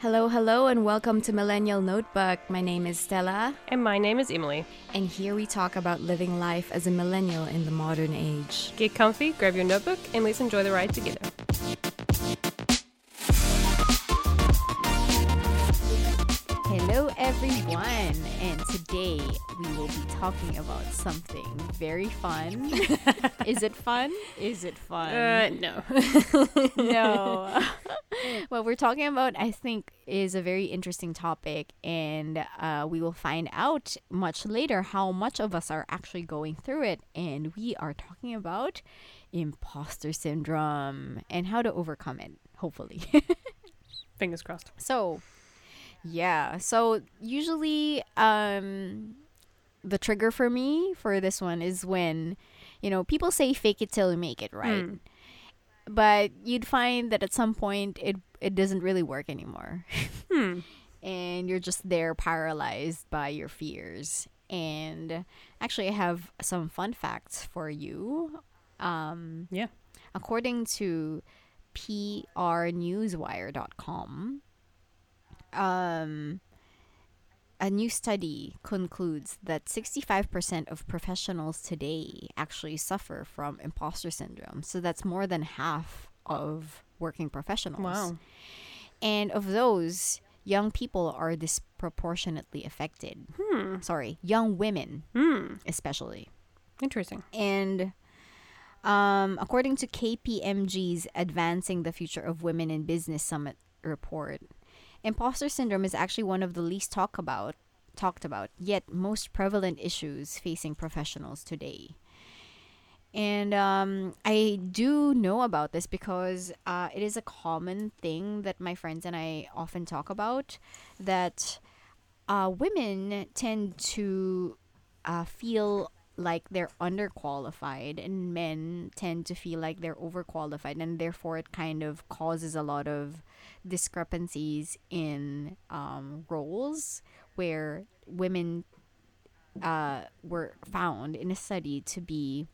Hello, hello, and welcome to Millennial Notebook. My name is Stella, And my name is Emily. and here we talk about living life as a millennial in the modern age. Get comfy, grab your notebook, and let's enjoy the ride together. Hello, everyone, and today we will be talking about something very fun. Is it fun? Is it fun? Uh, no. no. what we're talking about, I think, is a very interesting topic, and uh, we will find out much later how much of us are actually going through it. And we are talking about imposter syndrome and how to overcome it, hopefully. Fingers crossed. So, yeah. So usually, um, the trigger for me for this one is when, you know, people say fake it till you make it, right? Mm. But you'd find that at some point it it doesn't really work anymore, Hmm. and you're just there paralyzed by your fears. And actually, I have some fun facts for you. Um, Yeah. according to prnewswire.com um a new study concludes that 65% of professionals today actually suffer from imposter syndrome so that's more than half of working professionals Wow. and of those young people are disproportionately affected Hmm. sorry young women Hmm. especially Interesting. and um, according to KPMG's Advancing the Future of Women in Business Summit report, imposter syndrome is actually one of the least talk about, talked about, yet most prevalent issues facing professionals today. And um, I do know about this because uh, it is a common thing that my friends and I often talk about that uh, women tend to uh, feel like they're underqualified and men tend to feel like they're overqualified and therefore it kind of causes a lot of discrepancies in um, roles where women uh, were found in a study to be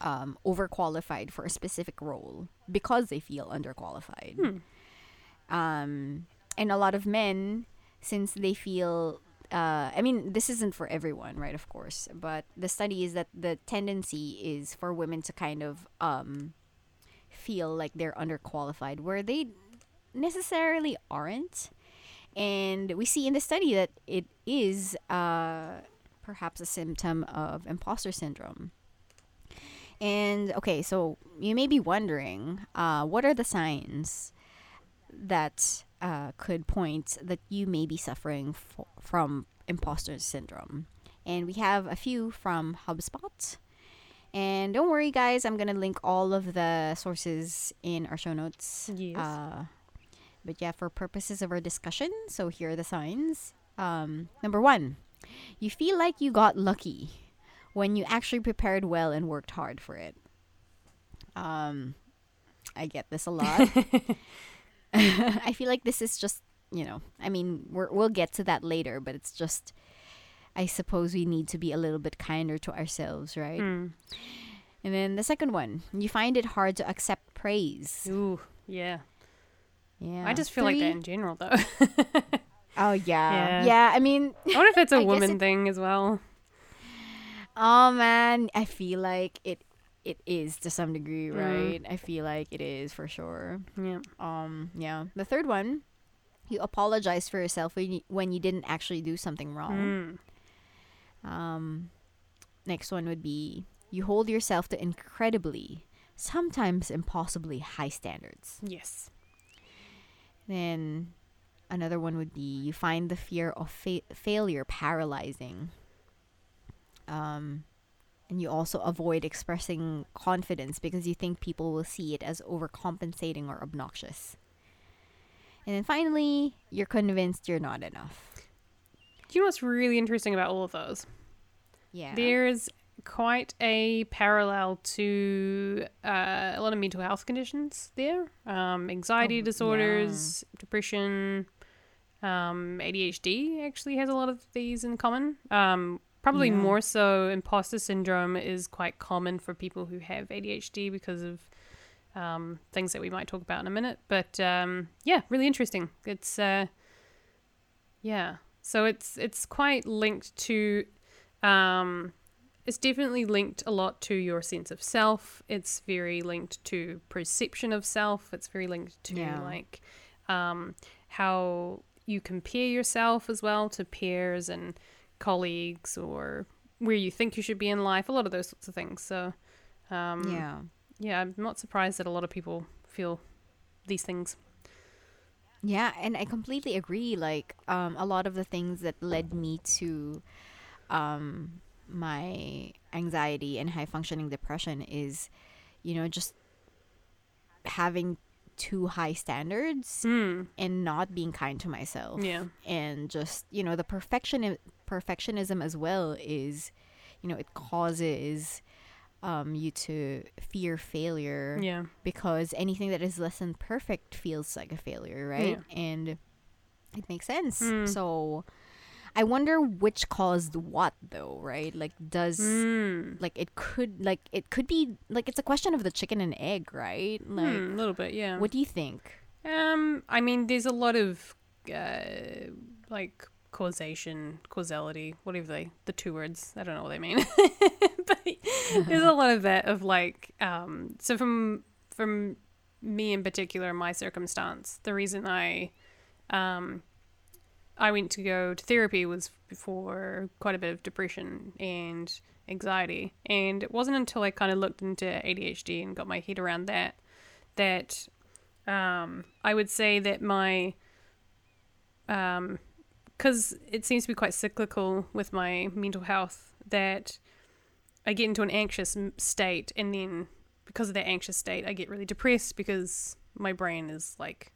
um, overqualified for a specific role because they feel underqualified Hmm. um, and a lot of men since they feel uh, i mean this isn't for everyone right of course but the study is that the tendency is for women to kind of um, feel like they're underqualified where they necessarily aren't. And we see in the study that it is uh, perhaps a symptom of imposter syndrome. And okay so you may be wondering uh, what are the signs that uh, could point that you may be suffering f- from imposter syndrome. And we have a few from HubSpot. And don't worry, guys, I'm going to link all of the sources in our show notes. Yes. Uh, but yeah, for purposes of our discussion, so here are the signs. Um, number one, you feel like you got lucky when you actually prepared well and worked hard for it. Um, I get this a lot. I feel like this is just, you know, I mean, we're, we'll get to that later, but it's just, I suppose we need to be a little bit kinder to ourselves, right? Hmm. And then the second one, you find it hard to accept praise. Ooh. Yeah. Yeah. I just feel like that in general, though. Oh yeah. Yeah. yeah. I mean, I wonder if it's a woman it- thing as well. oh man, I feel like it it is to some degree, Mm. right? I feel like it is for sure. Yeah. Um, yeah. The third one, you apologize for yourself when you, when you didn't actually do something wrong. Hmm. Um, next one would be you hold yourself to incredibly, sometimes impossibly high standards. Yes. Then another one would be you find the fear of fa- failure paralyzing. Um, and you also avoid expressing confidence because you think people will see it as overcompensating or obnoxious. And then finally, you're convinced you're not enough. Do you know what's really interesting about all of those? Yeah. There's quite a parallel to uh, a lot of mental health conditions there um, anxiety Oh, disorders, depression, um, ADHD actually has a lot of these in common. Um, probably Yeah. more so, imposter syndrome is quite common for people who have ADHD because of um, things that we might talk about in a minute. But um, yeah, really interesting. It's uh, yeah, so it's it's quite linked to. Um, it's definitely linked a lot to your sense of self. It's very linked to perception of self. It's very linked to Yeah. like um, how you compare yourself as well to peers and colleagues or where you think you should be in life. A lot of those sorts of things. So um, yeah. yeah, I'm not surprised that a lot of people feel these things. Yeah, and I completely agree. Like, um, a lot of the things that led me to, um, my anxiety and high functioning depression is, you know, just having too high standards Mm, and not being kind to myself. yeah. and just you know the perfection perfectionism as well is you know it causes um you to fear failure Yeah. because anything that is less than perfect feels like a failure right and it makes sense Mm. so i wonder which caused what though right like does Mm. like it could like it could be like it's a question of the chicken and egg right like Hmm, a little bit, yeah. what do you think Um, I mean, there's a lot of uh, like causation, causality, whatever they, the two words. I don't know what they mean, but there's a lot of that of like, um, so from from me in particular, my circumstance, the reason I, um, I went to go to therapy was for quite a bit of depression and anxiety, and it wasn't until I kind of looked into ADHD and got my head around that that um, I would say that my, um, because it seems to be quite cyclical with my mental health, that I get into an anxious state, and then because of that anxious state, I get really depressed because my brain is like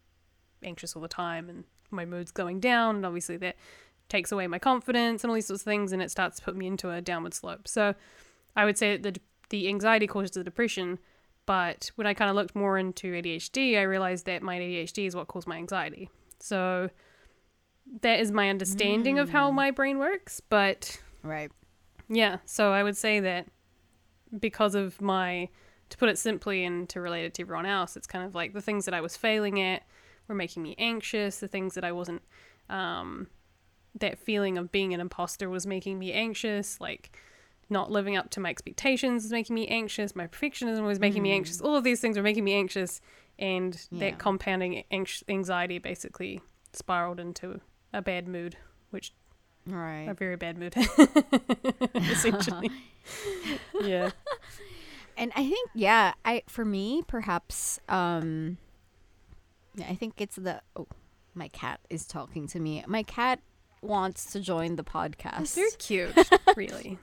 anxious all the time, and my mood's going down, and obviously that takes away my confidence and all these sorts of things, and it starts to put me into a downward slope. So I would say that the the anxiety causes the depression, but when I kind of looked more into ADHD, I realized that my ADHD is what caused my anxiety. So that is my understanding of how my brain works. But right yeah, so I would say that because of my, to put it simply and to relate it to everyone else, it's kind of like the things that I was failing at were making me anxious. The things that I wasn't, um, that feeling of being an imposter was making me anxious. Like not living up to my expectations was making me anxious. My perfectionism was making me anxious. All of these things were making me anxious, and Yeah. that compounding anx- anxiety basically spiraled into a bad mood, which right a very bad mood, essentially. yeah. and i think yeah i for me perhaps um yeah, i think it's the oh my cat is talking to me my cat wants to join the podcast Very cute, really.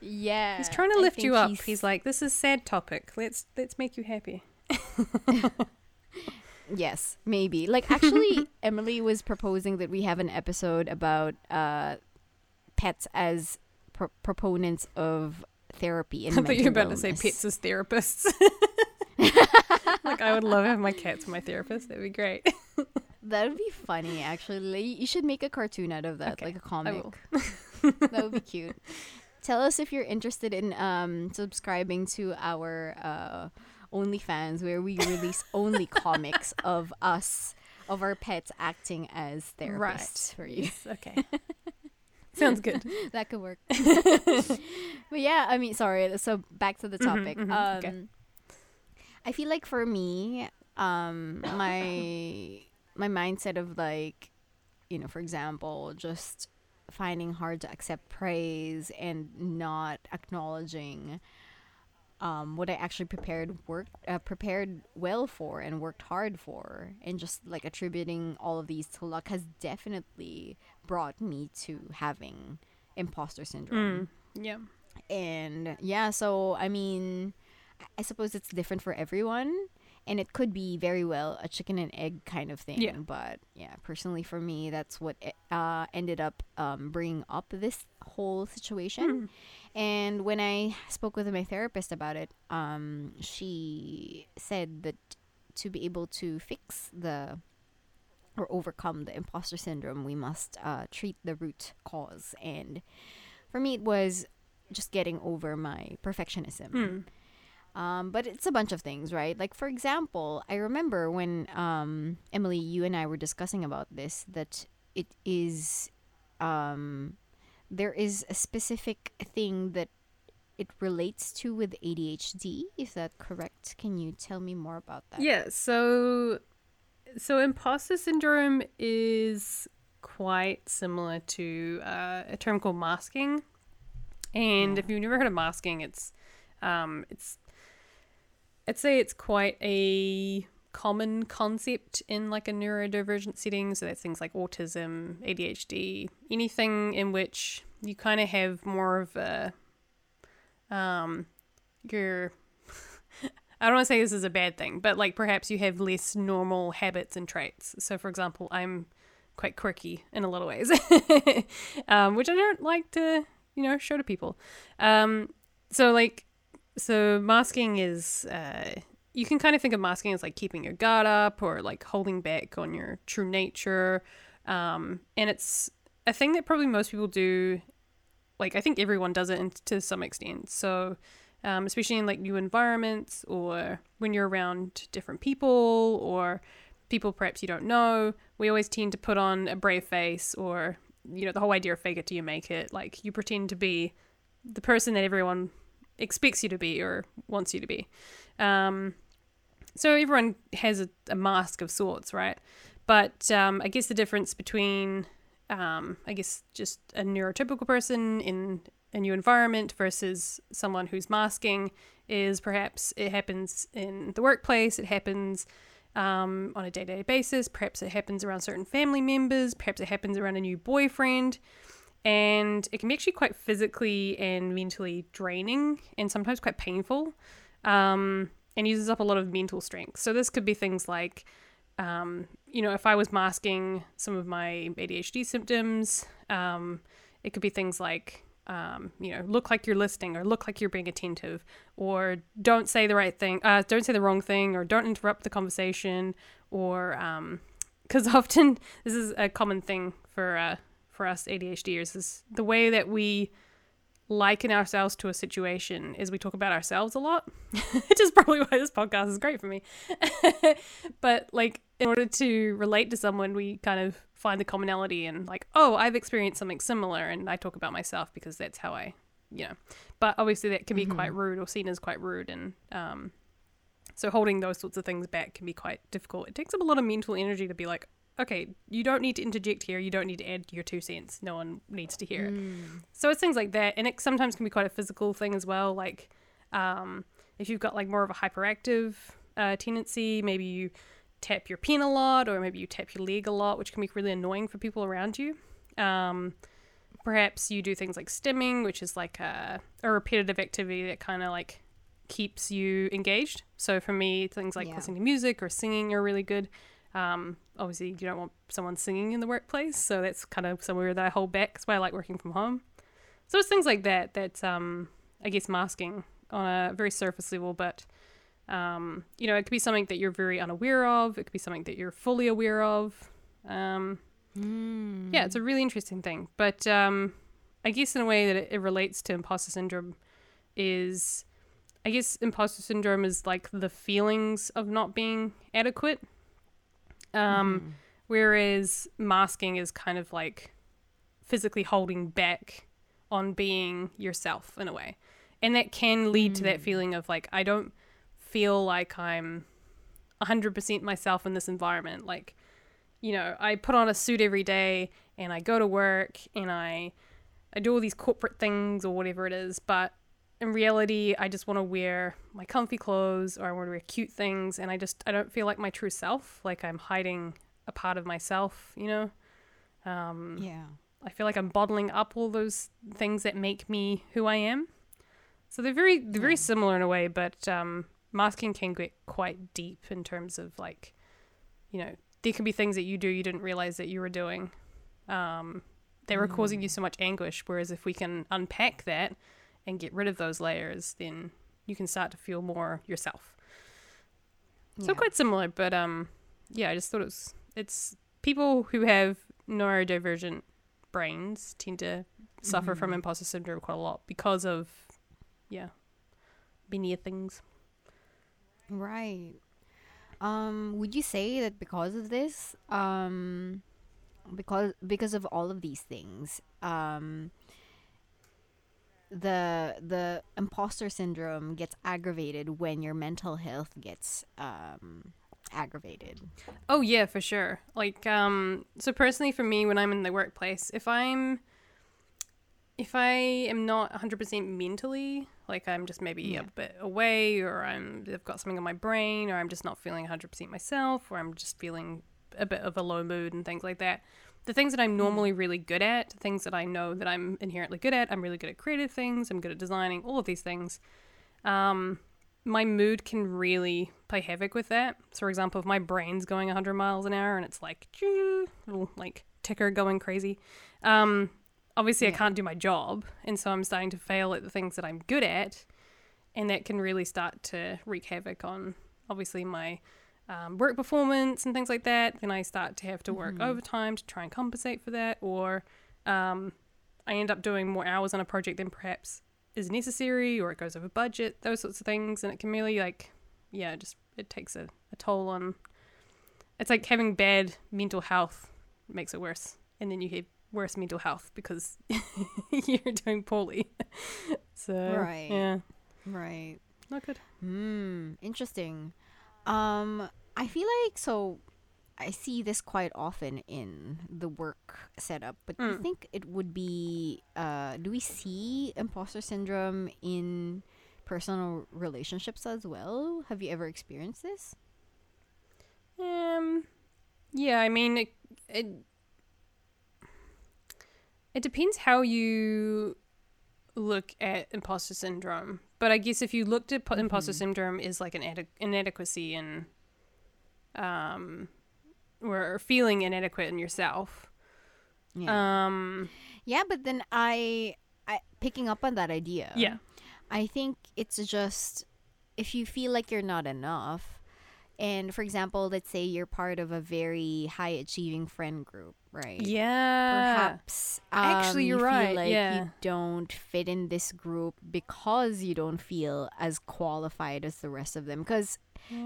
yeah He's trying to lift you up. he's- He's, like, "This is sad topic. Let's let's make you happy." Yes maybe like actually emily was proposing that we have an episode about uh pets as pro- proponents of therapy and I thought you were about mental to say pets as therapists. like, I would love to have my cats my therapist. That'd be great. that would be funny actually you should make a cartoon out of that Okay, like a comic that would be cute. Tell us if you're interested in um subscribing to our uh OnlyFans where we release only comics of us of our pets acting as therapists Right. for you. Okay. Sounds good. that could work. but yeah, I mean sorry, so back to the Mhm, topic. mhm, um okay. I feel like for me, um my my mindset of like you know, for example, just finding hard to accept praise and not acknowledging um, what I actually prepared work uh, prepared well for and worked hard for, and just like attributing all of these to luck has definitely brought me to having imposter syndrome. Mm, yeah. And yeah, so I mean, I- I suppose it's different for everyone, and it could be very well a chicken and egg kind of thing. Yeah. But yeah, personally for me, that's what e- uh, ended up um, bringing up this whole situation. Mm. And when I spoke with my therapist about it, um, she said that to be able to fix the or overcome the imposter syndrome, we must uh, treat the root cause. And for me, it was just getting over my perfectionism. Mm. Um, but it's a bunch of things, right? Like for example, I remember when um, Emily, you and I were discussing about this that it is um, there is a specific thing that it relates to with ADHD. Is that correct? Can you tell me more about that? Yeah, so so imposter syndrome is quite similar to uh, a term called masking. And Yeah. if you've never heard of masking, it's um, it's I'd say it's quite a common concept in like a neurodivergent setting. So that's things like autism, ADHD, anything in which you kind of have more of a um, your I don't want to say this is a bad thing, but like perhaps you have less normal habits and traits. So, for example, I'm quite quirky in a lot of ways, um, which I don't like to, you know, show to people. Um, so, like, so masking is, uh, you can kind of think of masking as like keeping your guard up or like holding back on your true nature. Um, and it's a thing that probably most people do. Like, I think everyone does it in, to some extent. So, um, especially in like new environments or when you're around different people or people perhaps you don't know. We always tend to put on a brave face or, you know, the whole idea of fake it till you make it. Like you pretend to be the person that everyone expects you to be or wants you to be. Um, so everyone has a, a mask of sorts, right? But um, I guess the difference between, um, I guess, just a neurotypical person in a new environment versus someone who's masking is perhaps it happens in the workplace, it happens um, on a day to day basis, perhaps it happens around certain family members, perhaps it happens around a new boyfriend. And it can be actually quite physically and mentally draining and sometimes quite painful um, and uses up a lot of mental strength. So, this could be things like, um, you know, if I was masking some of my ADHD symptoms, um, it could be things like um, you know, look like you're listening or look like you're being attentive or don't say the right thing, uh, don't say the wrong thing or don't interrupt the conversation or, because often this is a common thing for, uh, for us ADHDers is the way that we liken ourselves to a situation is we talk about ourselves a lot, which is probably why this podcast is great for me. but like in order to relate to someone, we kind of find the commonality and like, oh, I've experienced something similar, and I talk about myself because that's how I, you know. But obviously, that can be quite rude or seen as quite rude, and um, so holding those sorts of things back can be quite difficult. It takes up a lot of mental energy to be like, okay, you don't need to interject here. You don't need to add your two cents. No one needs to hear it. So it's things like that, and it sometimes can be quite a physical thing as well. Like, um, if you've got like more of a hyperactive uh, tendency, maybe you tap your pen a lot, or maybe you tap your leg a lot, which can be really annoying for people around you. Um, perhaps you do things like stimming, which is like a, a repetitive activity that kind of like keeps you engaged. So for me, things like Yeah. listening to music or singing are really good. Um, obviously, you don't want someone singing in the workplace, so that's kind of somewhere that I hold back. That's why I like working from home. So it's things like that that um, I guess masking on a very surface level, but um, you know, it could be something that you're very unaware of. It could be something that you're fully aware of. Um, Mm. yeah, it's a really interesting thing. But um, I guess in a way that it, it relates to imposter syndrome is, I guess imposter syndrome is like the feelings of not being adequate. Um, Whereas masking is kind of like physically holding back on being yourself in a way. And that can lead to that feeling of like, I don't feel like I'm 100% myself in this environment. Like, you know, I put on a suit every day and I go to work and I I do all these corporate things or whatever it is, but in reality, I just want to wear my comfy clothes or I want to wear cute things and I just I don't feel like my true self, like I'm hiding a part of myself, you know? Um Yeah. I feel like I'm bottling up all those things that make me who I am. So they're very they're very Yeah. similar in a way, but um, masking can get quite deep in terms of like, you know, there can be things that you do you didn't realize that you were doing, um, that were causing you so much anguish. Whereas if we can unpack that and get rid of those layers, then you can start to feel more yourself. So quite similar, but um, yeah, I just thought it was it's people who have neurodivergent brains tend to suffer from imposter syndrome quite a lot because of yeah many things. Right. Um, would you say that because of this, um, because because of all of these things, um, the the imposter syndrome gets aggravated when your mental health gets um aggravated. Oh yeah, for sure. Like um so personally for me when I'm in the workplace, if I'm if I am not 100% mentally, like I'm just maybe Yeah. a bit away or I'm I've got something on my brain or I'm just not feeling 100% myself or I'm just feeling a bit of a low mood and things like that. The things that I'm normally really good at, things that I know that I'm inherently good at, I'm really good at creative things, I'm good at designing, all of these things. Um my mood can really play havoc with that. So, for example, if my brain's going 100 miles an hour and it's like, little like ticker going crazy, um, obviously I can't do my job. And so I'm starting to fail at the things that I'm good at. And that can really start to wreak havoc on obviously my um, work performance and things like that. Then I start to have to work Mhm. overtime to try and compensate for that. Or um, I end up doing more hours on a project than perhaps is necessary or it goes over budget, those sorts of things. And it can really, like, yeah, just it takes a, a toll on. It's like having bad mental health makes it worse. And then you have worse mental health because you're doing poorly. so, Right. yeah, Right. not good. Hmm. Interesting. Um, I feel like so. I see this quite often in the work setup, but do you Mm. think it would be? Uh, do we see imposter syndrome in personal relationships as well? Have you ever experienced this? Um, yeah, I mean, it, it it depends how you look at imposter syndrome. But I guess if you looked at po- imposter Mhm. syndrome as like an ade- inadequacy and um, or feeling inadequate in yourself. Yeah. Um, yeah, but then I, I picking up on that idea. yeah, I think it's just if you feel like you're not enough, and for example, let's say you're part of a very high achieving friend group, right? yeah, Perhaps Actually, um, you're you right, like yeah. you don't fit in this group because you don't feel as qualified as the rest of them. Because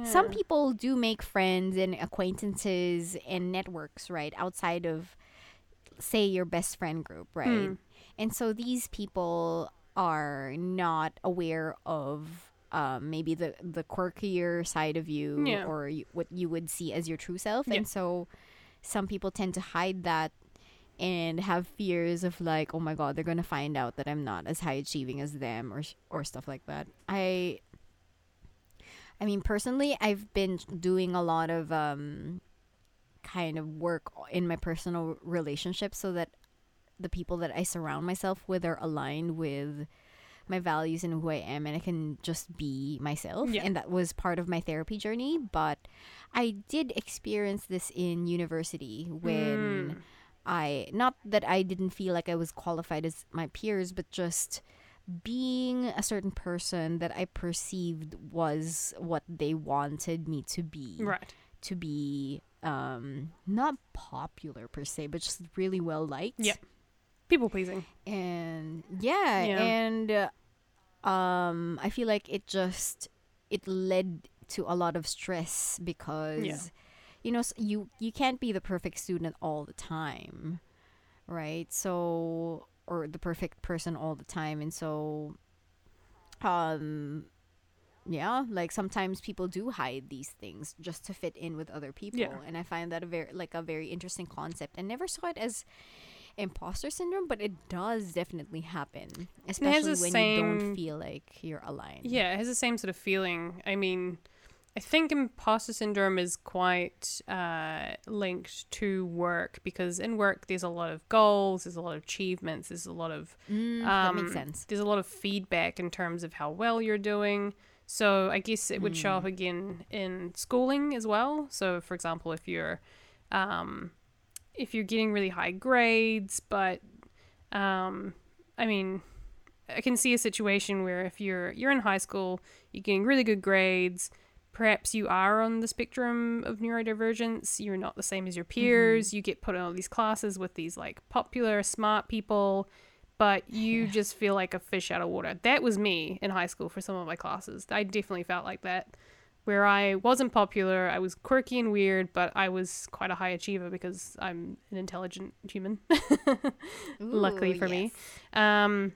some people do make friends and acquaintances and networks, right, outside of, say, your best friend group, right? Hmm. And so these people are not aware of um, maybe the the quirkier side of you Yeah. or you, what you would see as your true self. Yeah. And so some people tend to hide that and have fears of like, oh my god, they're gonna find out that I'm not as high achieving as them or sh- or stuff like that. I I mean, personally, I've been doing a lot of um, kind of work in my personal relationships so that the people that I surround myself with are aligned with my values and who I am, and I can just be myself. Yeah. And that was part of my therapy journey. But I did experience this in university when. Mm. I not that I didn't feel like I was qualified as my peers, but just being a certain person that I perceived was what they wanted me to be. right. To be um not popular per se, but just really well liked. Yeah. People pleasing. And yeah, Yeah. and uh, um I feel like it just it led to a lot of stress because you know you you can't be the perfect student all the time right so or the perfect person all the time and so um yeah like sometimes people do hide these things just to fit in with other people Yeah. and i find that a very like a very interesting concept and never saw it as imposter syndrome but it does definitely happen especially when you don't feel like you're aligned Yeah, it has the same sort of feeling. I mean, I think imposter syndrome is quite uh, linked to work because in work there's a lot of goals, there's a lot of achievements, there's a lot of mm, um, that makes sense There's a lot of feedback in terms of how well you're doing. So I guess it would Hmm. show up again in schooling as well. So for example, if you're um, if you're getting really high grades, but um, I mean, I can see a situation where if you're you're in high school, you're getting really good grades. Perhaps you are on the spectrum of neurodivergence. You're not the same as your peers. You get put in all these classes with these like popular, smart people, but you Yeah. just feel like a fish out of water. That was me in high school for some of my classes. I definitely felt like that. where I wasn't popular. I was quirky and weird, but I was quite a high achiever because I'm an intelligent human. Luckily Ooh, for me. Um,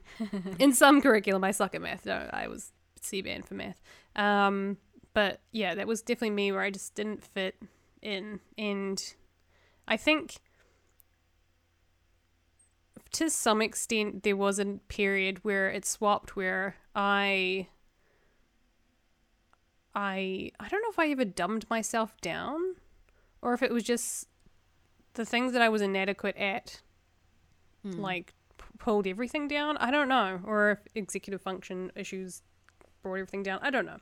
in some curriculum, I suck at math. No, I was C band for math. Um, but yeah, that was definitely me where I just didn't fit in, and I think to some extent there was a period where it swapped where I. I I don't know if I ever dumbed myself down or if it was just the things that I was inadequate at Hmm. like p- pulled everything down. I don't know, or if executive function issues brought everything down. I don't know,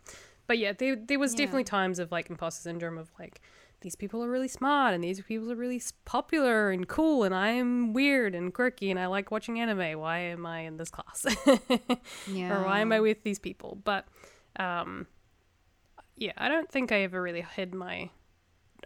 but yeah, there there was Yeah. definitely times of like imposter syndrome of like these people are really smart and these people are really popular and cool and I'm weird and quirky and I like watching anime. Why am I in this class? yeah. or why am I with these people? But um, yeah, I don't think I ever really hid my.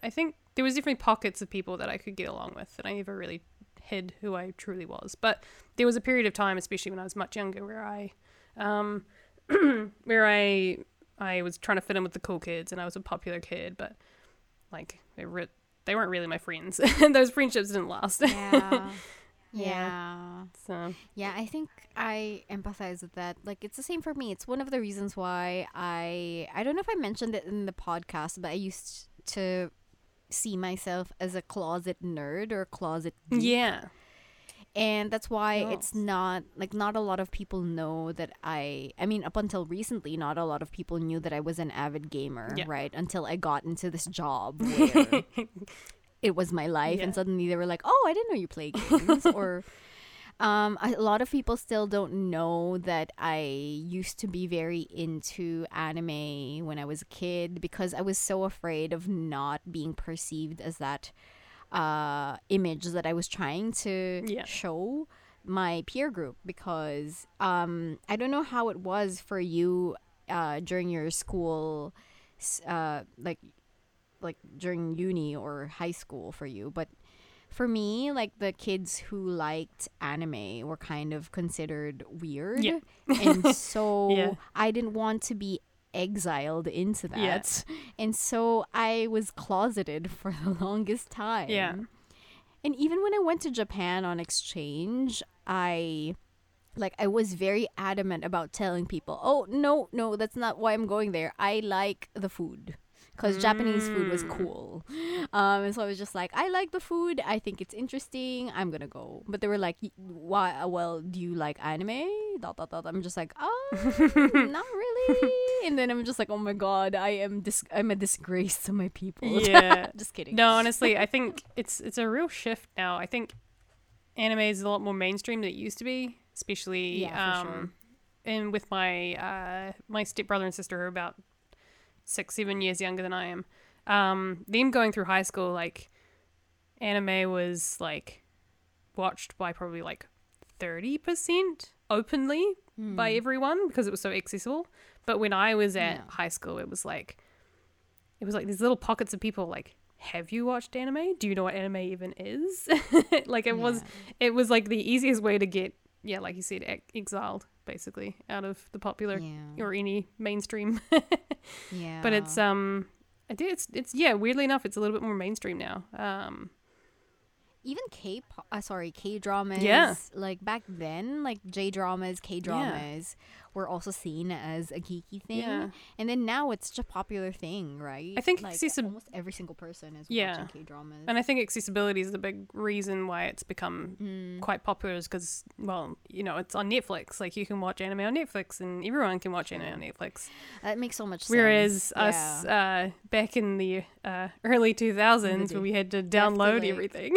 I think there was definitely pockets of people that I could get along with, and I never really hid who I truly was. But there was a period of time, especially when I was much younger, where I, um, where I I was trying to fit in with the cool kids, and I was a popular kid, but like they re- they weren't really my friends, and those friendships didn't last. Yeah. Yeah. yeah. so Yeah, I think I empathize with that. Like it's the same for me. It's one of the reasons why I I don't know if I mentioned it in the podcast, but I used to see myself as a closet nerd or a closet geek. yeah, And that's why Oh. it's not like not a lot of people know that I I mean up until recently not a lot of people knew that I was an avid gamer, Yeah. right? Until I got into this job where it was my life and suddenly they were like oh i didn't know you play games or um, a lot of people still don't know that i used to be very into anime when i was a kid because i was so afraid of not being perceived as that uh, image that i was trying to Yeah. show my peer group because um, i don't know how it was for you uh, during your school uh, like like during uni or high school for you but for me like the kids who liked anime were kind of considered weird Yeah. and so Yeah. i didn't want to be exiled into that Yes. and so i was closeted for the longest time Yeah. and even when i went to japan on exchange i like i was very adamant about telling people oh no no that's not why i'm going there i like the food because japanese food was Mm. cool um and so i was just like i like the food i think it's interesting i'm gonna go but they were like why well do you like anime dot, dot, dot. i'm just like oh not really and then i'm just like oh my god i am dis- i'm a disgrace to my people Yeah. just kidding No, honestly, I think it's it's a real shift now. I think anime is a lot more mainstream than it used to be, especially Yeah, um sure. and with my uh my stepbrother and sister who are about six, seven years younger than I am. Um, them going through high school, like anime was like watched by probably like thirty percent openly by everyone because it was so accessible. But when I was at Yeah. high school, it was like it was like these little pockets of people like have you watched anime do you know what anime even is like it was it was like the easiest way to get yeah like you said ex- exiled basically out of the popular yeah. or any mainstream. Yeah but it's um I do it's it's yeah weirdly enough it's a little bit more mainstream now um. Even K uh, sorry K dramas Yeah. like back then like J dramas K dramas were also seen as a geeky thing Yeah. and then now it's such a popular thing right I think like accessi- almost every single person is Yeah. watching K dramas and I think accessibility is the big reason why it's become Mm. quite popular is because well you know it's on Netflix like you can watch anime on Netflix and everyone can watch anime on Netflix that makes so much sense. Whereas sense us uh, back in the uh, early 2000s, day. where we had to have to, download like, everything.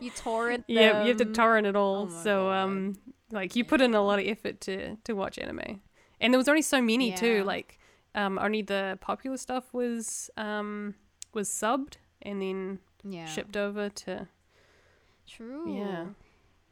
you torrent yeah, you have to torrent it all. Oh so, God. um, like you put in a lot of effort to to watch anime, and there was only so many Yeah. too. Like, um, only the popular stuff was um was subbed and then yeah shipped over to true yeah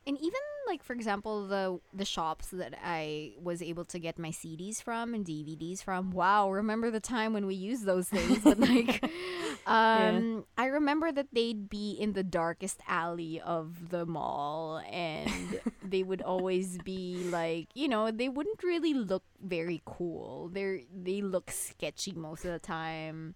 and even like for example the the shops that I was able to get my CDs from and DVDs from. Wow, remember the time when we used those things? But like, um, I remember that they'd be in the darkest alley of the mall, and they would always be like, you know, they wouldn't really look very cool. They they look sketchy most of the time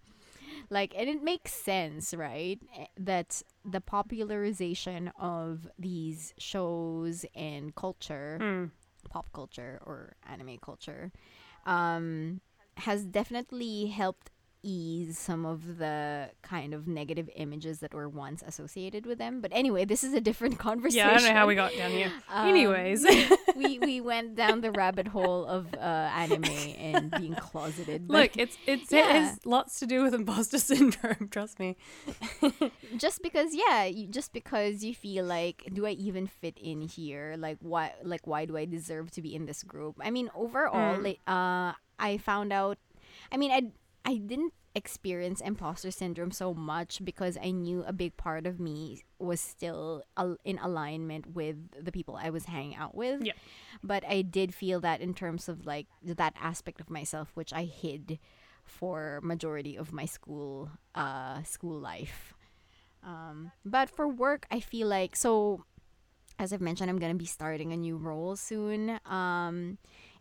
like and it makes sense right Eh, that the popularization of these shows and culture Hmm. pop culture or anime culture um has definitely helped ease some of the kind of negative images that were once associated with them but anyway this is a different conversation Yeah, I don't know how we got down here. Um, Anyways, we we went down the rabbit hole of uh, anime and being closeted but look, it's it's it has lots to do with imposter syndrome. Trust me. just because yeah you, just because you feel like do i even fit in here like why like why do i deserve to be in this group i mean overall Mm. like, uh i found out i mean i i didn't experience imposter syndrome so much because i knew a big part of me was still al- in alignment with the people i was hanging out with Yeah. but i did feel that in terms of like that aspect of myself which i hid for majority of my school uh school life um, but for work, I feel like so. As I've mentioned, I'm gonna be starting a new role soon, um,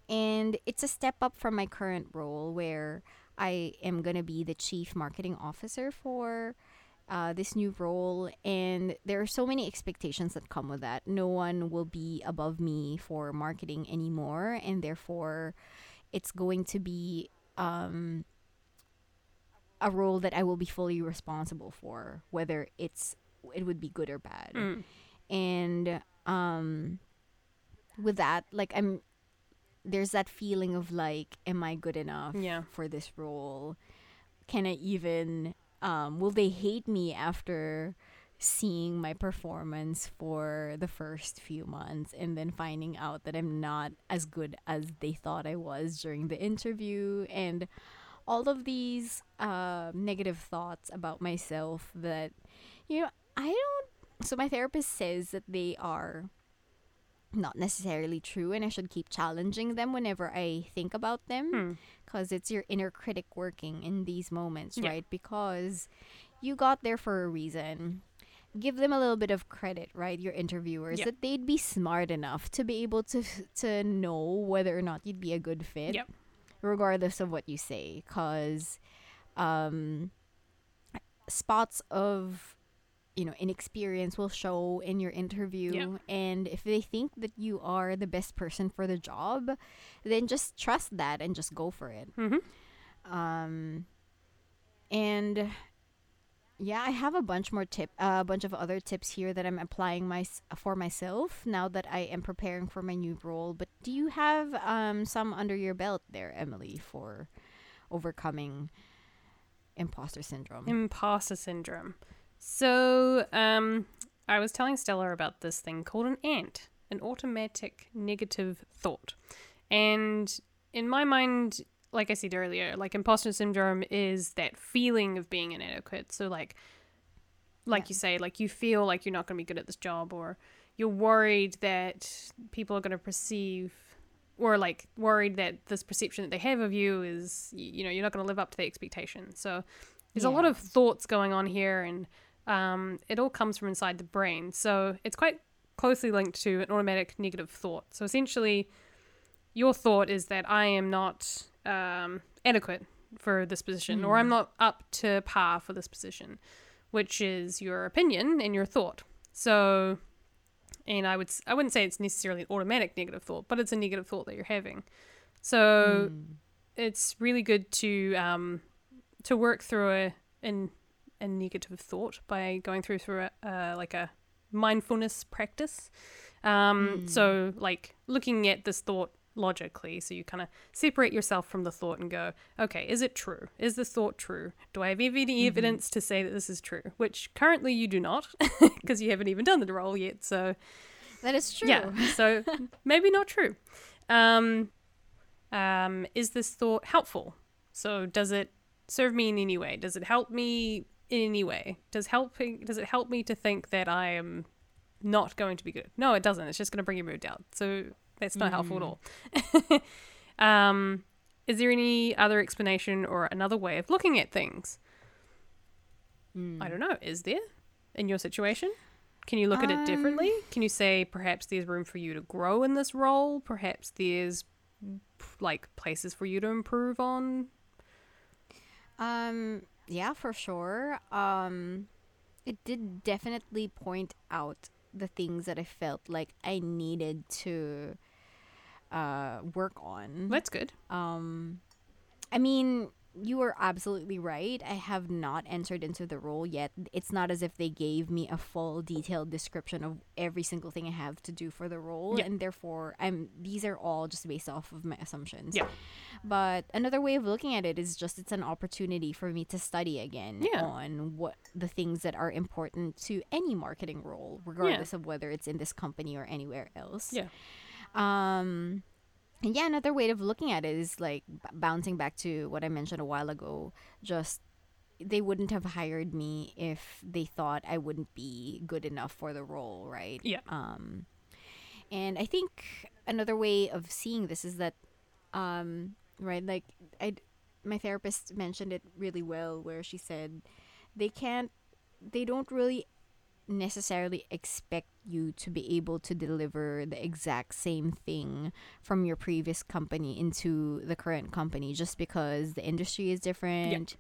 and it's a step up from my current role where I am gonna be the chief marketing officer for uh, this new role, and there are so many expectations that come with that. No one will be above me for marketing anymore, and therefore, it's going to be um, a role that I will be fully responsible for, whether it's it would be good or bad. Mm. And um with that, like I'm there's that feeling of like, am I good enough Yeah. for this role? Can I even um will they hate me after seeing my performance for the first few months and then finding out that I'm not as good as they thought I was during the interview and all of these uh, negative thoughts about myself that you know I don't so my therapist says that they are not necessarily true and I should keep challenging them whenever I think about them Hmm. because it's your inner critic working in these moments, Yeah. right? Because you got there for a reason. Give them a little bit of credit, right? Your interviewers Yeah. that they'd be smart enough to be able to to know whether or not you'd be a good fit, Yep. regardless of what you say. Because um, spots of you know inexperience will show in your interview Yeah. and if they think that you are the best person for the job then just trust that and just go for it Mhm. um and yeah i have a bunch more tip a bunch of other tips here that i'm applying my for myself now that i am preparing for my new role but do you have um some under your belt there emily for overcoming imposter syndrome Imposter syndrome. So, um, I was telling Stella about this thing called an ANT, an automatic negative thought. And in my mind, like I said earlier, like imposter syndrome is that feeling of being inadequate. So, like, like Yeah. you say, like you feel like you're not going to be good at this job, or you're worried that people are going to perceive, or like worried that this perception that they have of you is, you know, you're not going to live up to the expectation. So, there's a lot of thoughts going on here, and um, it all comes from inside the brain. So it's quite closely linked to an automatic negative thought. So essentially, your thought is that I am not um, adequate for this position, or I'm not up to par for this position, which is your opinion and your thought. So, and I would I wouldn't say it's necessarily an automatic negative thought, but it's a negative thought that you're having. So Mm. it's really good to um, to work through a an, a negative thought by going through through a, uh, like a mindfulness practice. Um, So like looking at this thought logically, so you kind of separate yourself from the thought and go, okay, is it true? Is this thought true? Do I have any evidence to say that this is true? Which currently you do not, because you haven't even done the role yet. So that is true yeah, so maybe not true. Um, um, is this thought helpful? So does it serve me in any way? Does it help me in any way? Does helping does it help me to think that I am not going to be good. No, it doesn't. It's just going to bring your mood down. So that's not helpful at Mm. all. um, is there any other explanation or another way of looking at things? Mm. I don't know. Is there in your situation? Can you look at it differently? Um, Can you say perhaps there's room for you to grow in this role? Perhaps there's like places for you to improve on? Um, yeah, for sure. Um, it did definitely point out the things that I felt like I needed to uh work on. That's good. Um, I mean, you are absolutely right. I have not entered into the role yet. It's not as if they gave me a full detailed description of every single thing I have to do for the role, Yeah. and therefore, I'm. These are all just based off of my assumptions. Yeah. But another way of looking at it is just it's an opportunity for me to study again Yeah. on what the things that are important to any marketing role, regardless of whether it's in this company or anywhere else. Yeah. Um, and yeah, another way of looking at it is like b- bouncing back to what I mentioned a while ago. Just they wouldn't have hired me if they thought I wouldn't be good enough for the role, right? Yeah. Um, and I think another way of seeing this is that, um, right, like I, my therapist mentioned it really well, where she said they can't, they don't really necessarily expect you to be able to deliver the exact same thing from your previous company into the current company just because the industry is different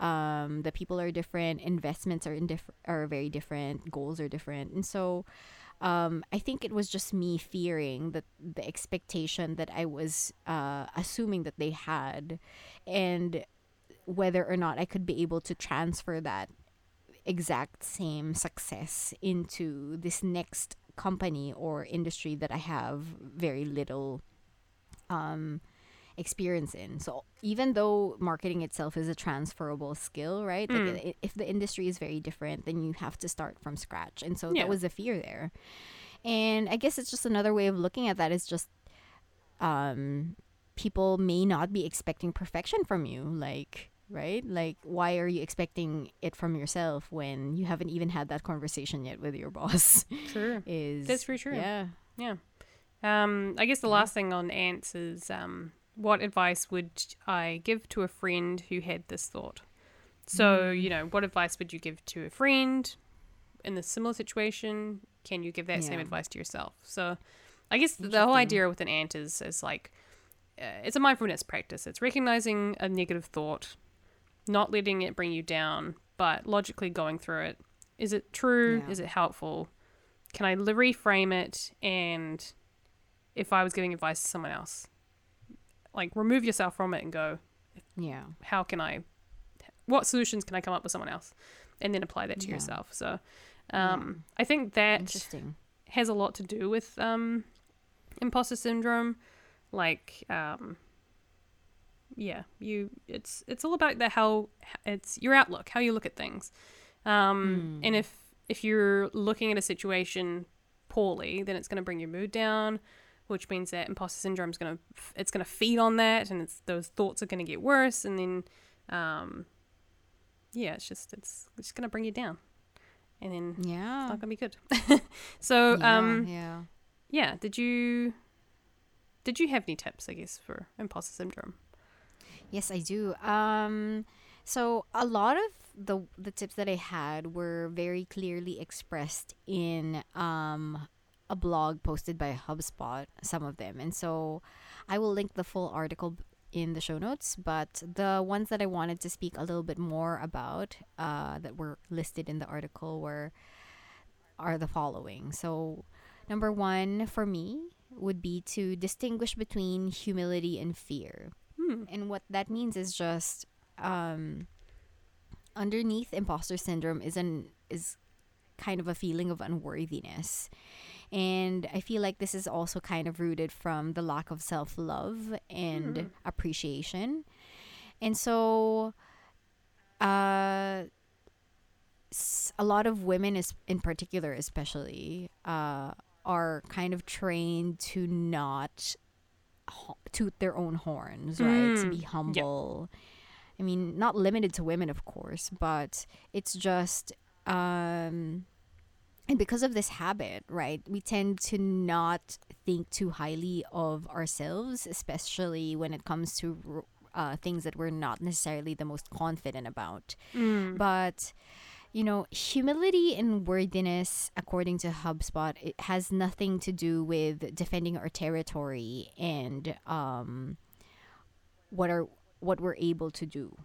um the people are different investments are in diff- are very different goals are different. And so um, I think it was just me fearing that the expectation that I was uh, assuming that they had, and whether or not I could be able to transfer that exact same success into this next company or industry that I have very little um, experience in. So even though marketing itself is a transferable skill, right? Like Mm. i- if the industry is very different, then you have to start from scratch. And so Yeah. that was the fear there. And I guess it's just another way of looking at that is just um people may not be expecting perfection from you like right like why are you expecting it from yourself when you haven't even had that conversation yet with your boss True. is That's very true. yeah Yeah. Um, I guess the last thing on ants is um, what advice would I give to a friend who had this thought? So, you know, what advice would you give to a friend in a similar situation? Can you give that same advice to yourself? So, I guess the whole idea with an ant is, is like, uh, it's a mindfulness practice. It's recognizing a negative thought, not letting it bring you down, but logically going through it. Is it true? Yeah. Is it helpful? Can I reframe it? And if I was giving advice to someone else, like remove yourself from it and go, yeah how can I, what solutions can I come up with someone else? And then apply that to Yeah. yourself. So um, I think that interesting has a lot to do with um, imposter syndrome. Like, um, yeah, you it's it's all about the how it's your outlook, how you look at things. Um, And if if you're looking at a situation poorly, then it's going to bring your mood down, which means that imposter syndrome is going to it's going to feed on that, and it's those thoughts are going to get worse, and then um, yeah, it's just it's, it's just going to bring you down, and then yeah it's not going to be good. so yeah, um, yeah. yeah did you did you have any tips i guess for imposter syndrome Yes, I do. Um, so a lot of the the tips that I had were very clearly expressed in um a blog posted by HubSpot. Some of them, and so I will link the full article in the show notes. But the ones that I wanted to speak a little bit more about, uh, that were listed in the article were are the following. So number one for me would be to distinguish between humility and fear. Hmm. And what that means is just um, underneath imposter syndrome is an is kind of a feeling of unworthiness. And I feel like this is also kind of rooted from the lack of self love and Hmm. appreciation. And so uh a lot of women is in particular especially uh are kind of trained to not toot their own horns, right? To Mm, be yeah. humble. I mean, not limited to women, of course, but it's just um, and because of this habit, right, we tend to not think too highly of ourselves, especially when it comes to uh, things that we're not necessarily the most confident about. But you know, humility and worthiness, according to HubSpot, it has nothing to do with defending our territory and um, what are what we're able to do,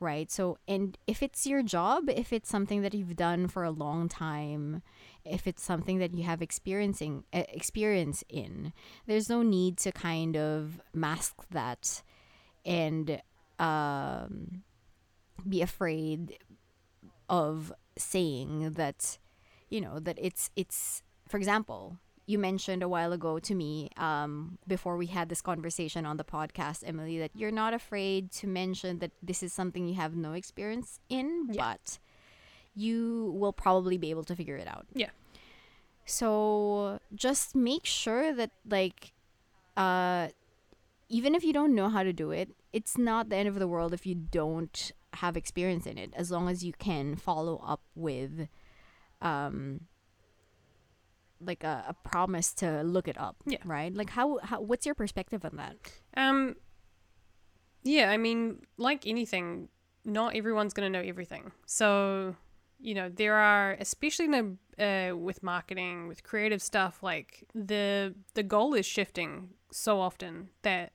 right? So, and if it's your job, if it's something that you've done for a long time, if it's something that you have experiencing experience in, there's no need to kind of mask that and um, be afraid of saying that you know that it's it's for example you mentioned a while ago to me um, before we had this conversation on the podcast emily that you're not afraid to mention that this is something you have no experience in Yeah. but you will probably be able to figure it out Yeah. so just make sure that like uh even if you don't know how to do it, it's not the end of the world if you don't have experience in it as long as you can follow up with um like a, a promise to look it up. Yeah. Right? Like how, how what's your perspective on that? Um, yeah, I mean, like anything, not everyone's going to know everything. So, you know, there are, especially in a, uh, with marketing, with creative stuff, like the the goal is shifting so often that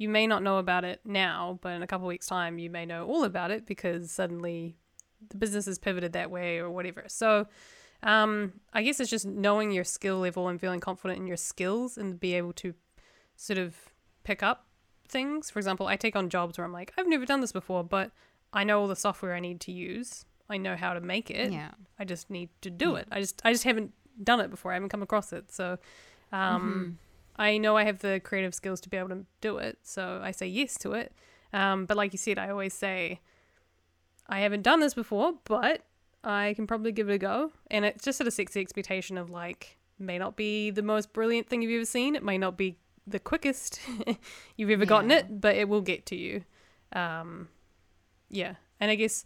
you may not know about it now, but in a couple weeks' time, you may know all about it because suddenly the business has pivoted that way or whatever. So, um, I guess it's just knowing your skill level and feeling confident in your skills and be able to sort of pick up things. For example, I take on jobs where I'm like, I've never done this before, but I know all the software I need to use. I know how to make it. yeah. I just need to do it. I just I just haven't done it before. I haven't come across it. So um Mm-hmm. I know I have the creative skills to be able to do it. So I say yes to it. Um but like you said, I always say I haven't done this before, but I can probably give it a go. And it just sort of sets the expectation of like may not be the most brilliant thing you've ever seen. It may not be the quickest you've ever gotten it, but it will get to you. Um, yeah, and I guess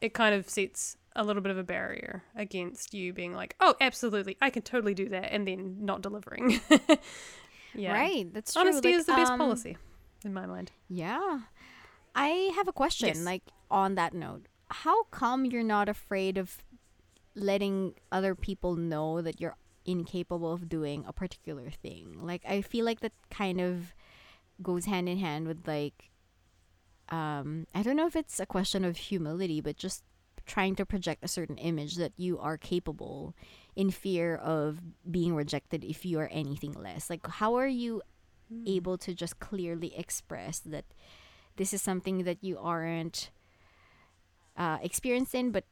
it kind of sets a little bit of a barrier against you being like, "Oh, absolutely, I can totally do that," and then not delivering. yeah, Right. That's true. Honesty Like, is the best um, policy, in my mind. Yeah. I have a question, Yes. like on that note. How come you're not afraid of letting other people know that you're incapable of doing a particular thing? Like I feel like that kind of goes hand in hand with like um I don't know if it's a question of humility, but just trying to project a certain image that you are capable in fear of being rejected if you are anything less. Like how are you able to just clearly express that this is something that you aren't uh, experienced in, but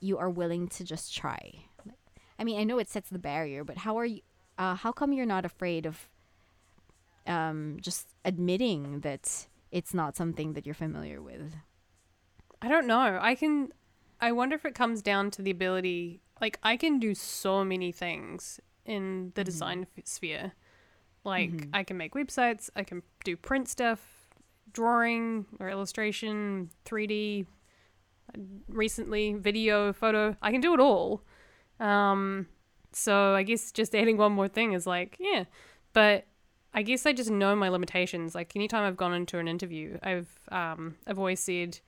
you are willing to just try. Like, I mean, I know it sets the barrier, but how are you? Uh, how come you're not afraid of um, just admitting that it's not something that you're familiar with? I don't know. I can. I wonder if it comes down to the ability. Like I can do so many things in the design f- sphere. Like I can make websites. I can do print stuff, drawing or illustration, three D. Recently, video, photo. I can do it all. Um, so I guess just adding one more thing is like, yeah. But I guess I just know my limitations. Like anytime I've gone into an interview, I've um, I've always said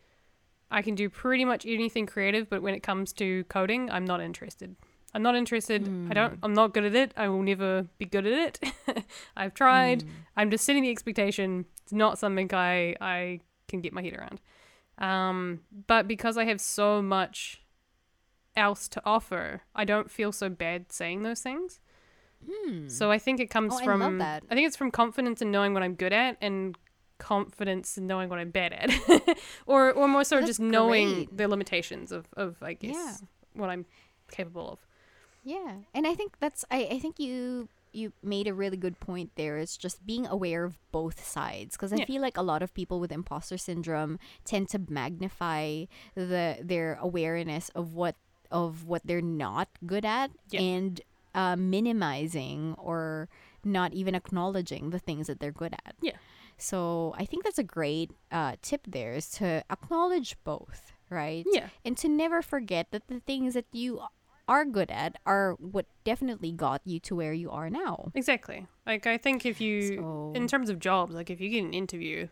I can do pretty much anything creative, but when it comes to coding, I'm not interested. I'm not interested. I don't. Hmm. I'm not good at it. I will never be good at it. I've tried. Hmm. I'm just setting the expectation. It's not something I I can get my head around. Um, but because I have so much else to offer, I don't feel so bad saying those things. Hmm. So I think it comes Oh, I from love that. I think it's from confidence in knowing what I'm good at and confidence in knowing what I'm bad at. or or more so That's just knowing great. the limitations of, of I guess Yeah. what I'm capable of. Yeah, and I think that's I, I think you you made a really good point there. It's just being aware of both sides because I Yeah. feel like a lot of people with imposter syndrome tend to magnify the their awareness of what of what they're not good at Yeah. and uh, minimizing or not even acknowledging the things that they're good at. Yeah. So I think that's a great uh, tip there is to acknowledge both, right? Yeah. and to never forget that the things that you are good at are what definitely got you to where you are now. Exactly. Like I think if you So- in terms of jobs, like if you get an interview,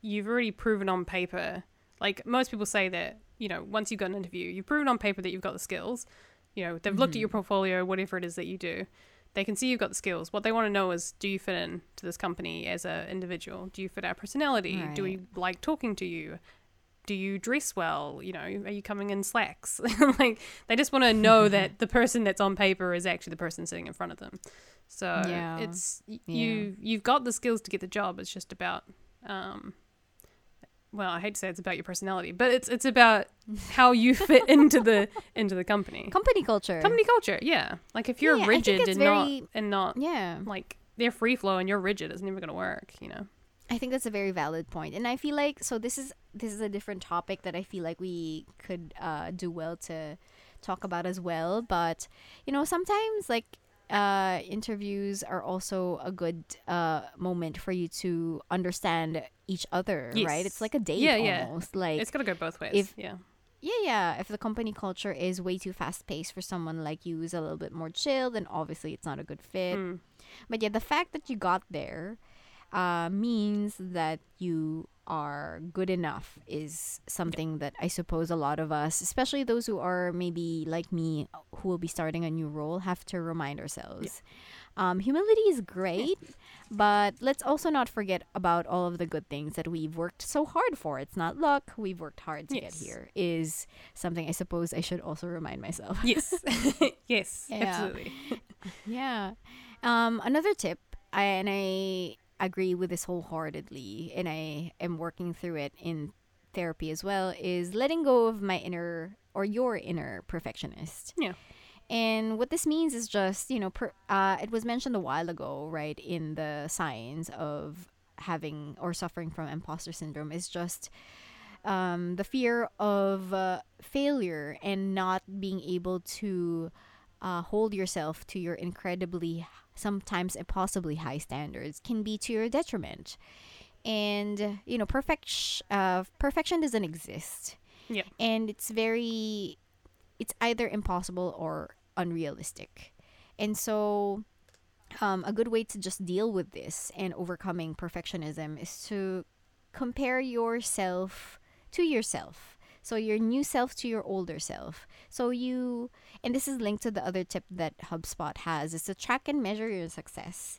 you've already proven on paper. Like most people say that, you know, once you've got an interview, you've proven on paper that you've got the skills. You know, they've looked at your portfolio, whatever it is that you do. They can see you've got the skills. What they want to know is do you fit in to this company as an individual? Do you fit our personality? Do we like talking to you? Do you dress well? You know, are you coming in slacks? like they just want to know that the person that's on paper is actually the person sitting in front of them. So Yeah. it's y- Yeah. you you've got the skills to get the job. It's just about um well, I hate to say it's about your personality, but it's it's about how you fit into the into the company. Company culture. Company culture, yeah. Like if you're Yeah, rigid and very- not and not yeah. like they're free flow and you're rigid, it's never gonna work, you know. I think that's a very valid point, and I feel like so. This is this is a different topic that I feel like we could uh, do well to talk about as well. But you know, sometimes like uh, interviews are also a good uh, moment for you to understand each other, right? It's like a date Yeah, yeah. almost. Like It's gotta go both ways. if- yeah. yeah, yeah. If the company culture is way too fast paced for someone like you who's a little bit more chill, then obviously it's not a good fit. Mm. But yeah, the fact that you got there uh, means that you are good enough is something that I suppose a lot of us, especially those who are maybe like me, who will be starting a new role, have to remind ourselves. Um, humility is great, but let's also not forget about all of the good things that we've worked so hard for. It's not luck; we've worked hard to Yes. get here. Is something I suppose I should also remind myself. Yes. yes. Yeah. Absolutely. Yeah. Um, another tip, I, and I agree with this wholeheartedly, and I am working through it in therapy as well, is letting go of my inner or your inner perfectionist. Yeah. And what this means is just, you know, per, uh, it was mentioned a while ago, right, in the signs of having or suffering from imposter syndrome is just um, the fear of uh, failure and not being able to uh, hold yourself to your incredibly, sometimes impossibly high standards can be to your detriment. And, you know, perfect, uh, perfection doesn't exist. Yeah. And it's very, it's either impossible or unrealistic. And so, um, a good way to just deal with this and overcoming perfectionism is to compare yourself to yourself. So your new self to your older self. So you and this is linked to the other tip that HubSpot has is to track and measure your success.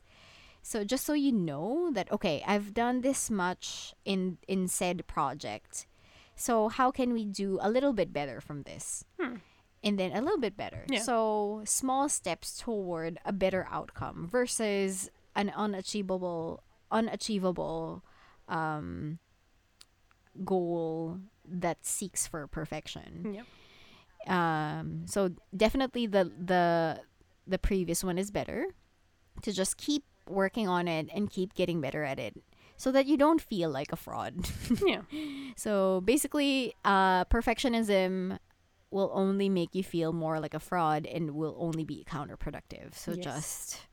So just so you know that okay, I've done this much in in said project. So how can we do a little bit better from this? And then a little bit better. Yeah. So small steps toward a better outcome versus an unachievable unachievable um goal that seeks for perfection. Yep. Um, so definitely the the the previous one is better. To just keep working on it and keep getting better at it, so that you don't feel like a fraud. Yeah. so basically, uh, perfectionism will only make you feel more like a fraud and will only be counterproductive. So Yes. just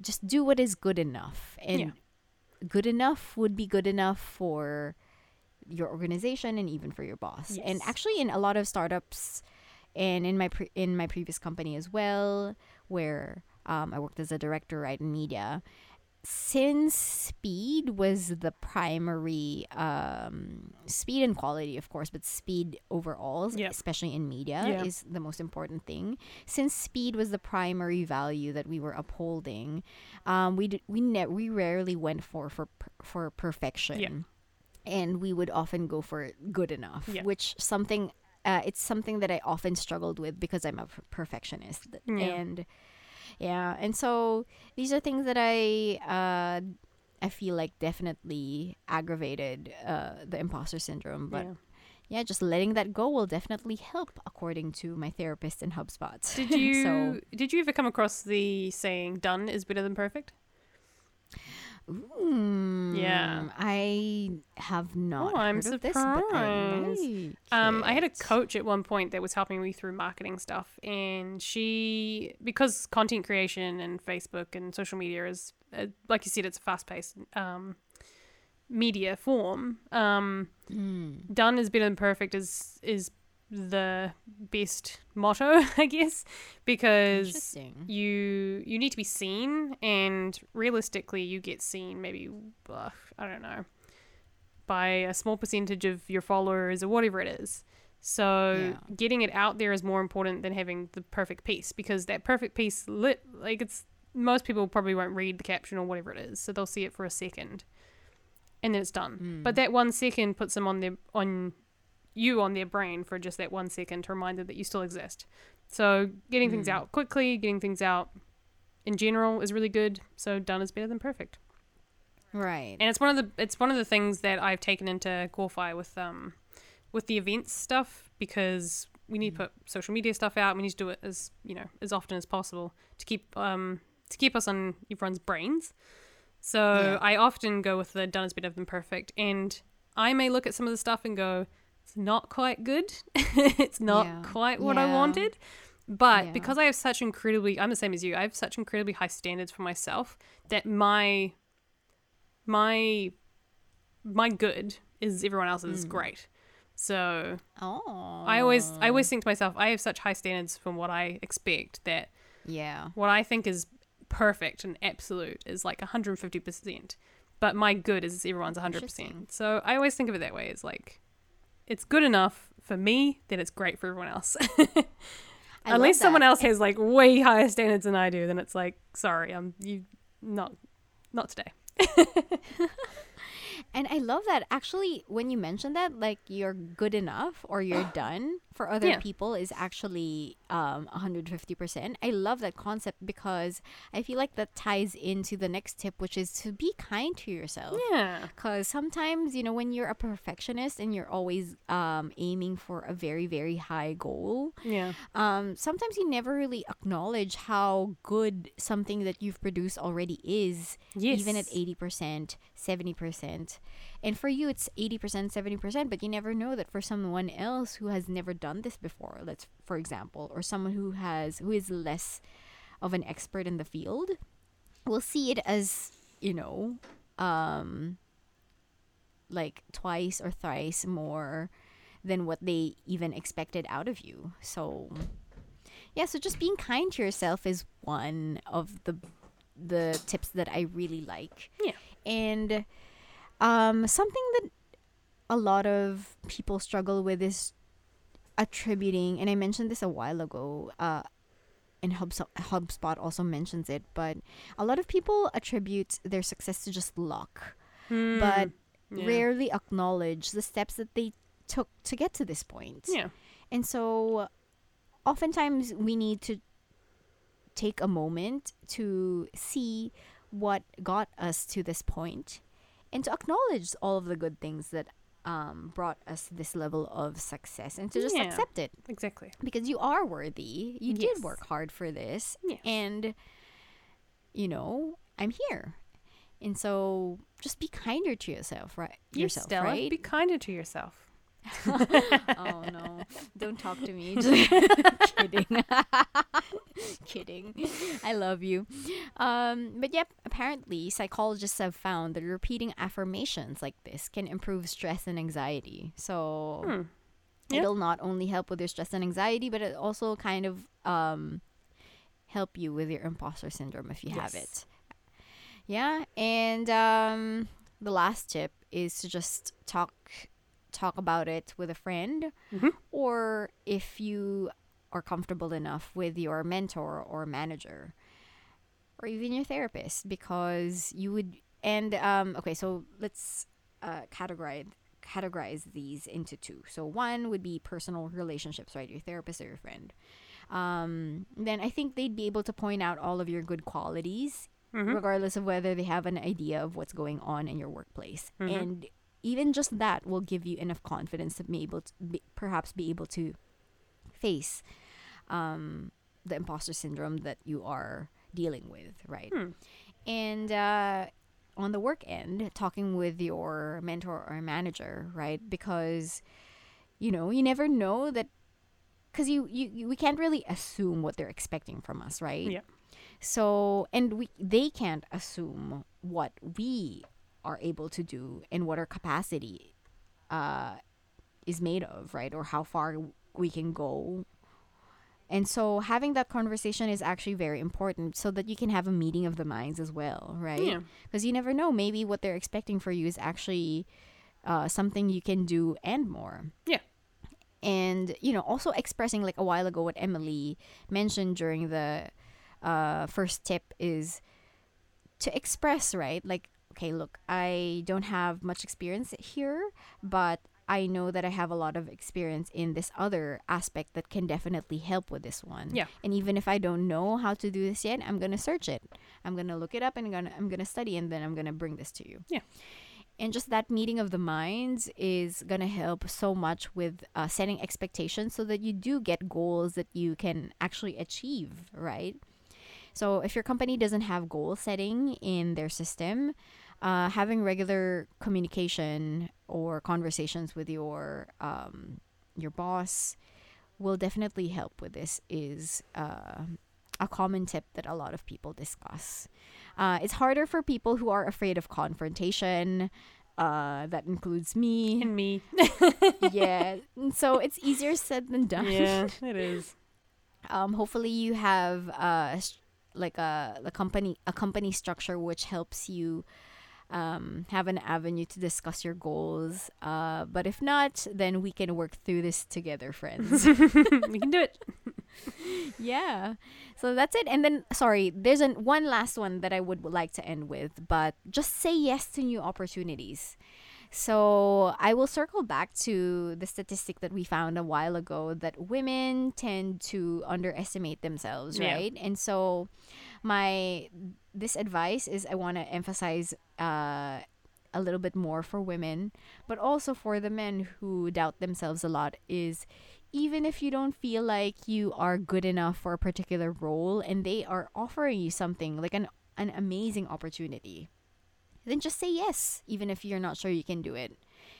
just do what is good enough and Yeah. good enough would be good enough for your organization and even for your boss. And actually in a lot of startups and in my pre- in my previous company as well where um, I worked as a director right in media since speed was the primary um, speed and quality of course but speed overall Yeah. especially in media Yeah. is the most important thing since speed was the primary value that we were upholding um, we d- we ne- we rarely went for for per- for perfection and we would often go for good enough Yeah. which something uh, it's something that I often struggled with because I'm a perfectionist Yeah. and yeah and so these are things that I uh, I feel like definitely aggravated uh, the imposter syndrome but yeah. yeah just letting that go will definitely help according to my therapist in HubSpot Did you so did you ever come across the saying "done is better than perfect"? Mm, Yeah. I have not Oh, I'm heard of this, but I surprised. like Um, I had a coach at one point that was helping me through marketing stuff, and she, because content creation and Facebook and social media is, uh, like you said, it's a fast paced um, media form. Um, Mm. done is better than perfect is is the best motto, I guess, because you you need to be seen, and realistically, you get seen maybe ugh, I don't know by a small percentage of your followers or whatever it is. So Yeah. getting it out there is more important than having the perfect piece because that perfect piece lit like it's most people probably won't read the caption or whatever it is, so they'll see it for a second, and then it's done. Hmm. But that one second puts them on their on you on their brain for just that one second to remind them that you still exist. So getting things out quickly, getting things out in general is really good. So done is better than perfect. Right. And it's one of the it's one of the things that I've taken into Qualify with um with the events stuff because we need to put social media stuff out. We need to do it as you know as often as possible to keep um to keep us on everyone's brains. So Yeah. I often go with the done is better than perfect, and I may look at some of the stuff and go, it's not quite good. it's not Yeah. quite what I wanted. But Yeah. because I have such incredibly, I'm the same as you. I have such incredibly high standards for myself that my my my good is everyone else's mm. great. So oh. I always I always think to myself, I have such high standards from what I expect that Yeah. what I think is perfect and absolute is like 150%. But my good is everyone's 100%. So I always think of it that way. It's like it's good enough for me, then it's great for everyone else. Unless someone else has like way higher standards than I do, then it's like, sorry, I'm you not not today. And I love that. Actually, when you mention that, like you're good enough or you're done for other Yeah. people is actually um 150%. I love that concept because I feel like that ties into the next tip, which is to be kind to yourself. Yeah. Because sometimes, you know, when you're a perfectionist and you're always um, aiming for a very, very high goal, Yeah. um, sometimes you never really acknowledge how good something that you've produced already is, yes. even at 80%, 70%. And for you, it's 80%, 70%, but you never know that for someone else who has never done this before, let's, for example, or someone who has, who is less of an expert in the field, will see it as, you know, um, like twice or thrice more than what they even expected out of you. So yeah, so just being kind to yourself is one of the the tips that I really like. Yeah. And um something that a lot of people struggle with is attributing and I mentioned this a while ago uh and HubSpot, HubSpot also mentions it, but a lot of people attribute their success to just luck, but Hmm. yeah. rarely acknowledge the steps that they took to get to this point. Yeah. And so oftentimes we need to take a moment to see what got us to this point and to acknowledge all of the good things that um, brought us this level of success and to just Yeah. accept it Exactly. because you are worthy. You Yes. did work hard for this. Yes. And, you know, I'm here. And so just be kinder to yourself, right? Yes, yourself, Stella, right? Be kinder to yourself. Oh no. Don't talk to me. Just kidding. Kidding. I love you. Um but yep apparently psychologists have found that repeating affirmations like this can improve stress and anxiety. So Hmm. It'll not only help with your stress and anxiety but it also kind of um help you with your imposter syndrome if you have Yes. it. Yeah and um the last tip is to just talk talk about it with a friend Mhm. or if you are comfortable enough with your mentor or manager or even your therapist because you would and um okay so let's uh categorize categorize these into two so one would be personal relationships right your therapist or your friend um then i think they'd be able to point out all of your good qualities Mhm. regardless of whether they have an idea of what's going on in your workplace Mhm. and even just that will give you enough confidence to be able to be, perhaps be able to face um, the imposter syndrome that you are dealing with, right? Hmm. And uh, on the work end, talking with your mentor or manager, right? Because you know you never know that because you, you you we can't really assume what they're expecting from us, right? Yeah. So and we they can't assume what we are able to do and what our capacity uh, is made of, right? Or how far we can go. And so having that conversation is actually very important so that you can have a meeting of the minds as well, right? Yeah. Because you never know, maybe what they're expecting for you is actually uh, something you can do and more. Yeah. And, you know, also expressing like a while ago what Emily mentioned during the uh, first tip is to express, right? Like, okay, look, I don't have much experience here, but I know that I have a lot of experience in this other aspect that can definitely help with this one. Yeah. And even if I don't know how to do this yet, I'm gonna search it. I'm gonna look it up and I'm gonna I'm gonna study and then I'm gonna bring this to you. Yeah. And just that meeting of the minds is gonna help so much with uh, setting expectations so that you do get goals that you can actually achieve, right? So if your company doesn't have goal setting in their system, uh, having regular communication or conversations with your um, your boss will definitely help with this. Is uh, a common tip that a lot of people discuss. Uh, it's harder for people who are afraid of confrontation. Uh, that includes me. And me. yeah, so it's easier said than done. yeah, it is. um, hopefully you have uh, like a the company a company structure which helps you um, have an avenue to discuss your goals. Uh, but if not, then we can work through this together, friends. we can do it. yeah. So that's it. And then, sorry, there's an, one last one that I would like to end with, but just say yes to new opportunities. So I will circle back to the statistic that we found a while ago that women tend to underestimate themselves, Yeah. right? And so my this advice is I want to emphasize uh, a little bit more for women, but also for the men who doubt themselves a lot is even if you don't feel like you are good enough for a particular role and they are offering you something like an an amazing opportunity then just say yes even if you're not sure you can do it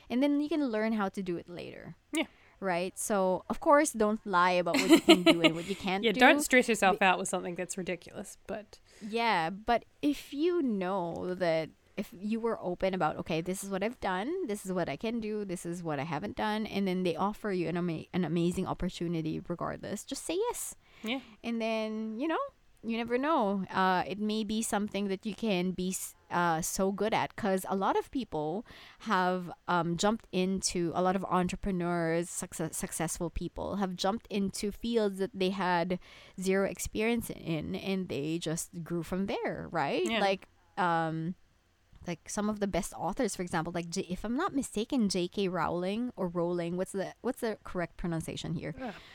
and then you can learn how to do it later Yeah. right so of course don't lie about what you can do and what you can't Yeah, do don't stress yourself out with something that's ridiculous. But yeah, but if you know that if you were open about okay, this is what I've done, this is what I can do, this is what I haven't done, and then they offer you an ama- an amazing opportunity regardless, just say yes. yeah, And then, you know, you never know. Uh, it may be something that you can be s- uh, so good at because a lot of people have um, jumped into a lot of entrepreneurs, success, successful people have jumped into fields that they had zero experience in and they just grew from there, right? Yeah. Like, um, like some of the best authors, for example, like J- if I'm not mistaken, J.K. Rowling or Rowling. What's the what's the correct pronunciation here?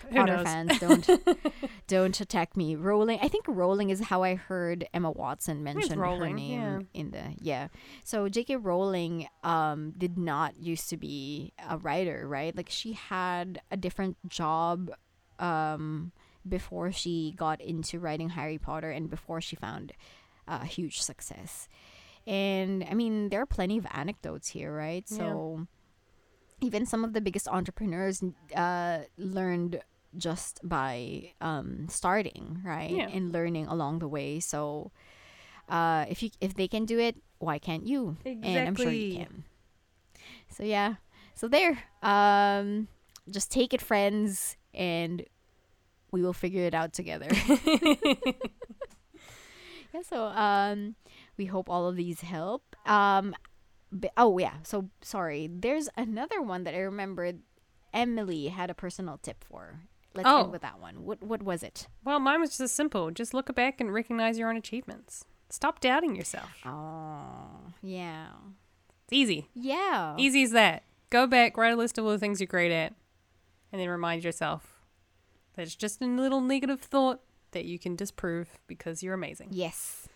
who Potter knows? fans don't don't attack me. Rowling. I think Rowling is how I heard Emma Watson mention her name yeah. in the yeah. So J.K. Rowling um did not used to be a writer, right? Like she had a different job um before she got into writing Harry Potter and before she found a huge success. And I mean, there are plenty of anecdotes here, right? Yeah. So even some of the biggest entrepreneurs uh, learned just by um, starting, right? Yeah. And learning along the way. So uh, if you if they can do it, why can't you? Exactly. And I'm sure you can. So yeah. So there. Um, just take it, friends, and we will figure it out together. yeah. So um, we hope all of these help. Um, b- oh yeah. So sorry. There's another one that I remembered. Emily had a personal tip for. Let's Oh. end with that one. What what was it? Well, mine was just simple. Just look back and recognize your own achievements. Stop doubting yourself. Oh yeah. It's easy. Yeah. Easy as that. Go back, write a list of all the things you're great at, and then remind yourself that it's just a little negative thought that you can disprove because you're amazing. Yes.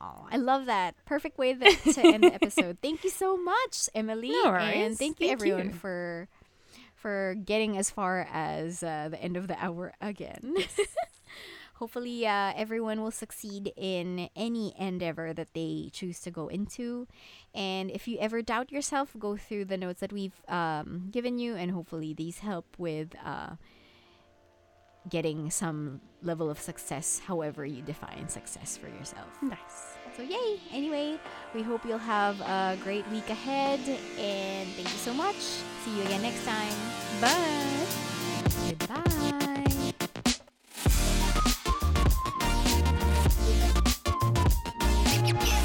Oh, I love that. Perfect way that, to end the episode. Thank you so much, Emily. No And thank you Thank everyone you. for for getting as far as uh, the end of the hour again. Hopefully, uh, everyone will succeed in any endeavor that they choose to go into. And if you ever doubt yourself, go through the notes that we've um, given you, and hopefully, these help with uh, getting some level of success, however you define success for yourself. Nice. So, yay! Anyway, we hope you'll have a great week ahead and thank you so much. See you again next time. Bye! Goodbye! Yeah.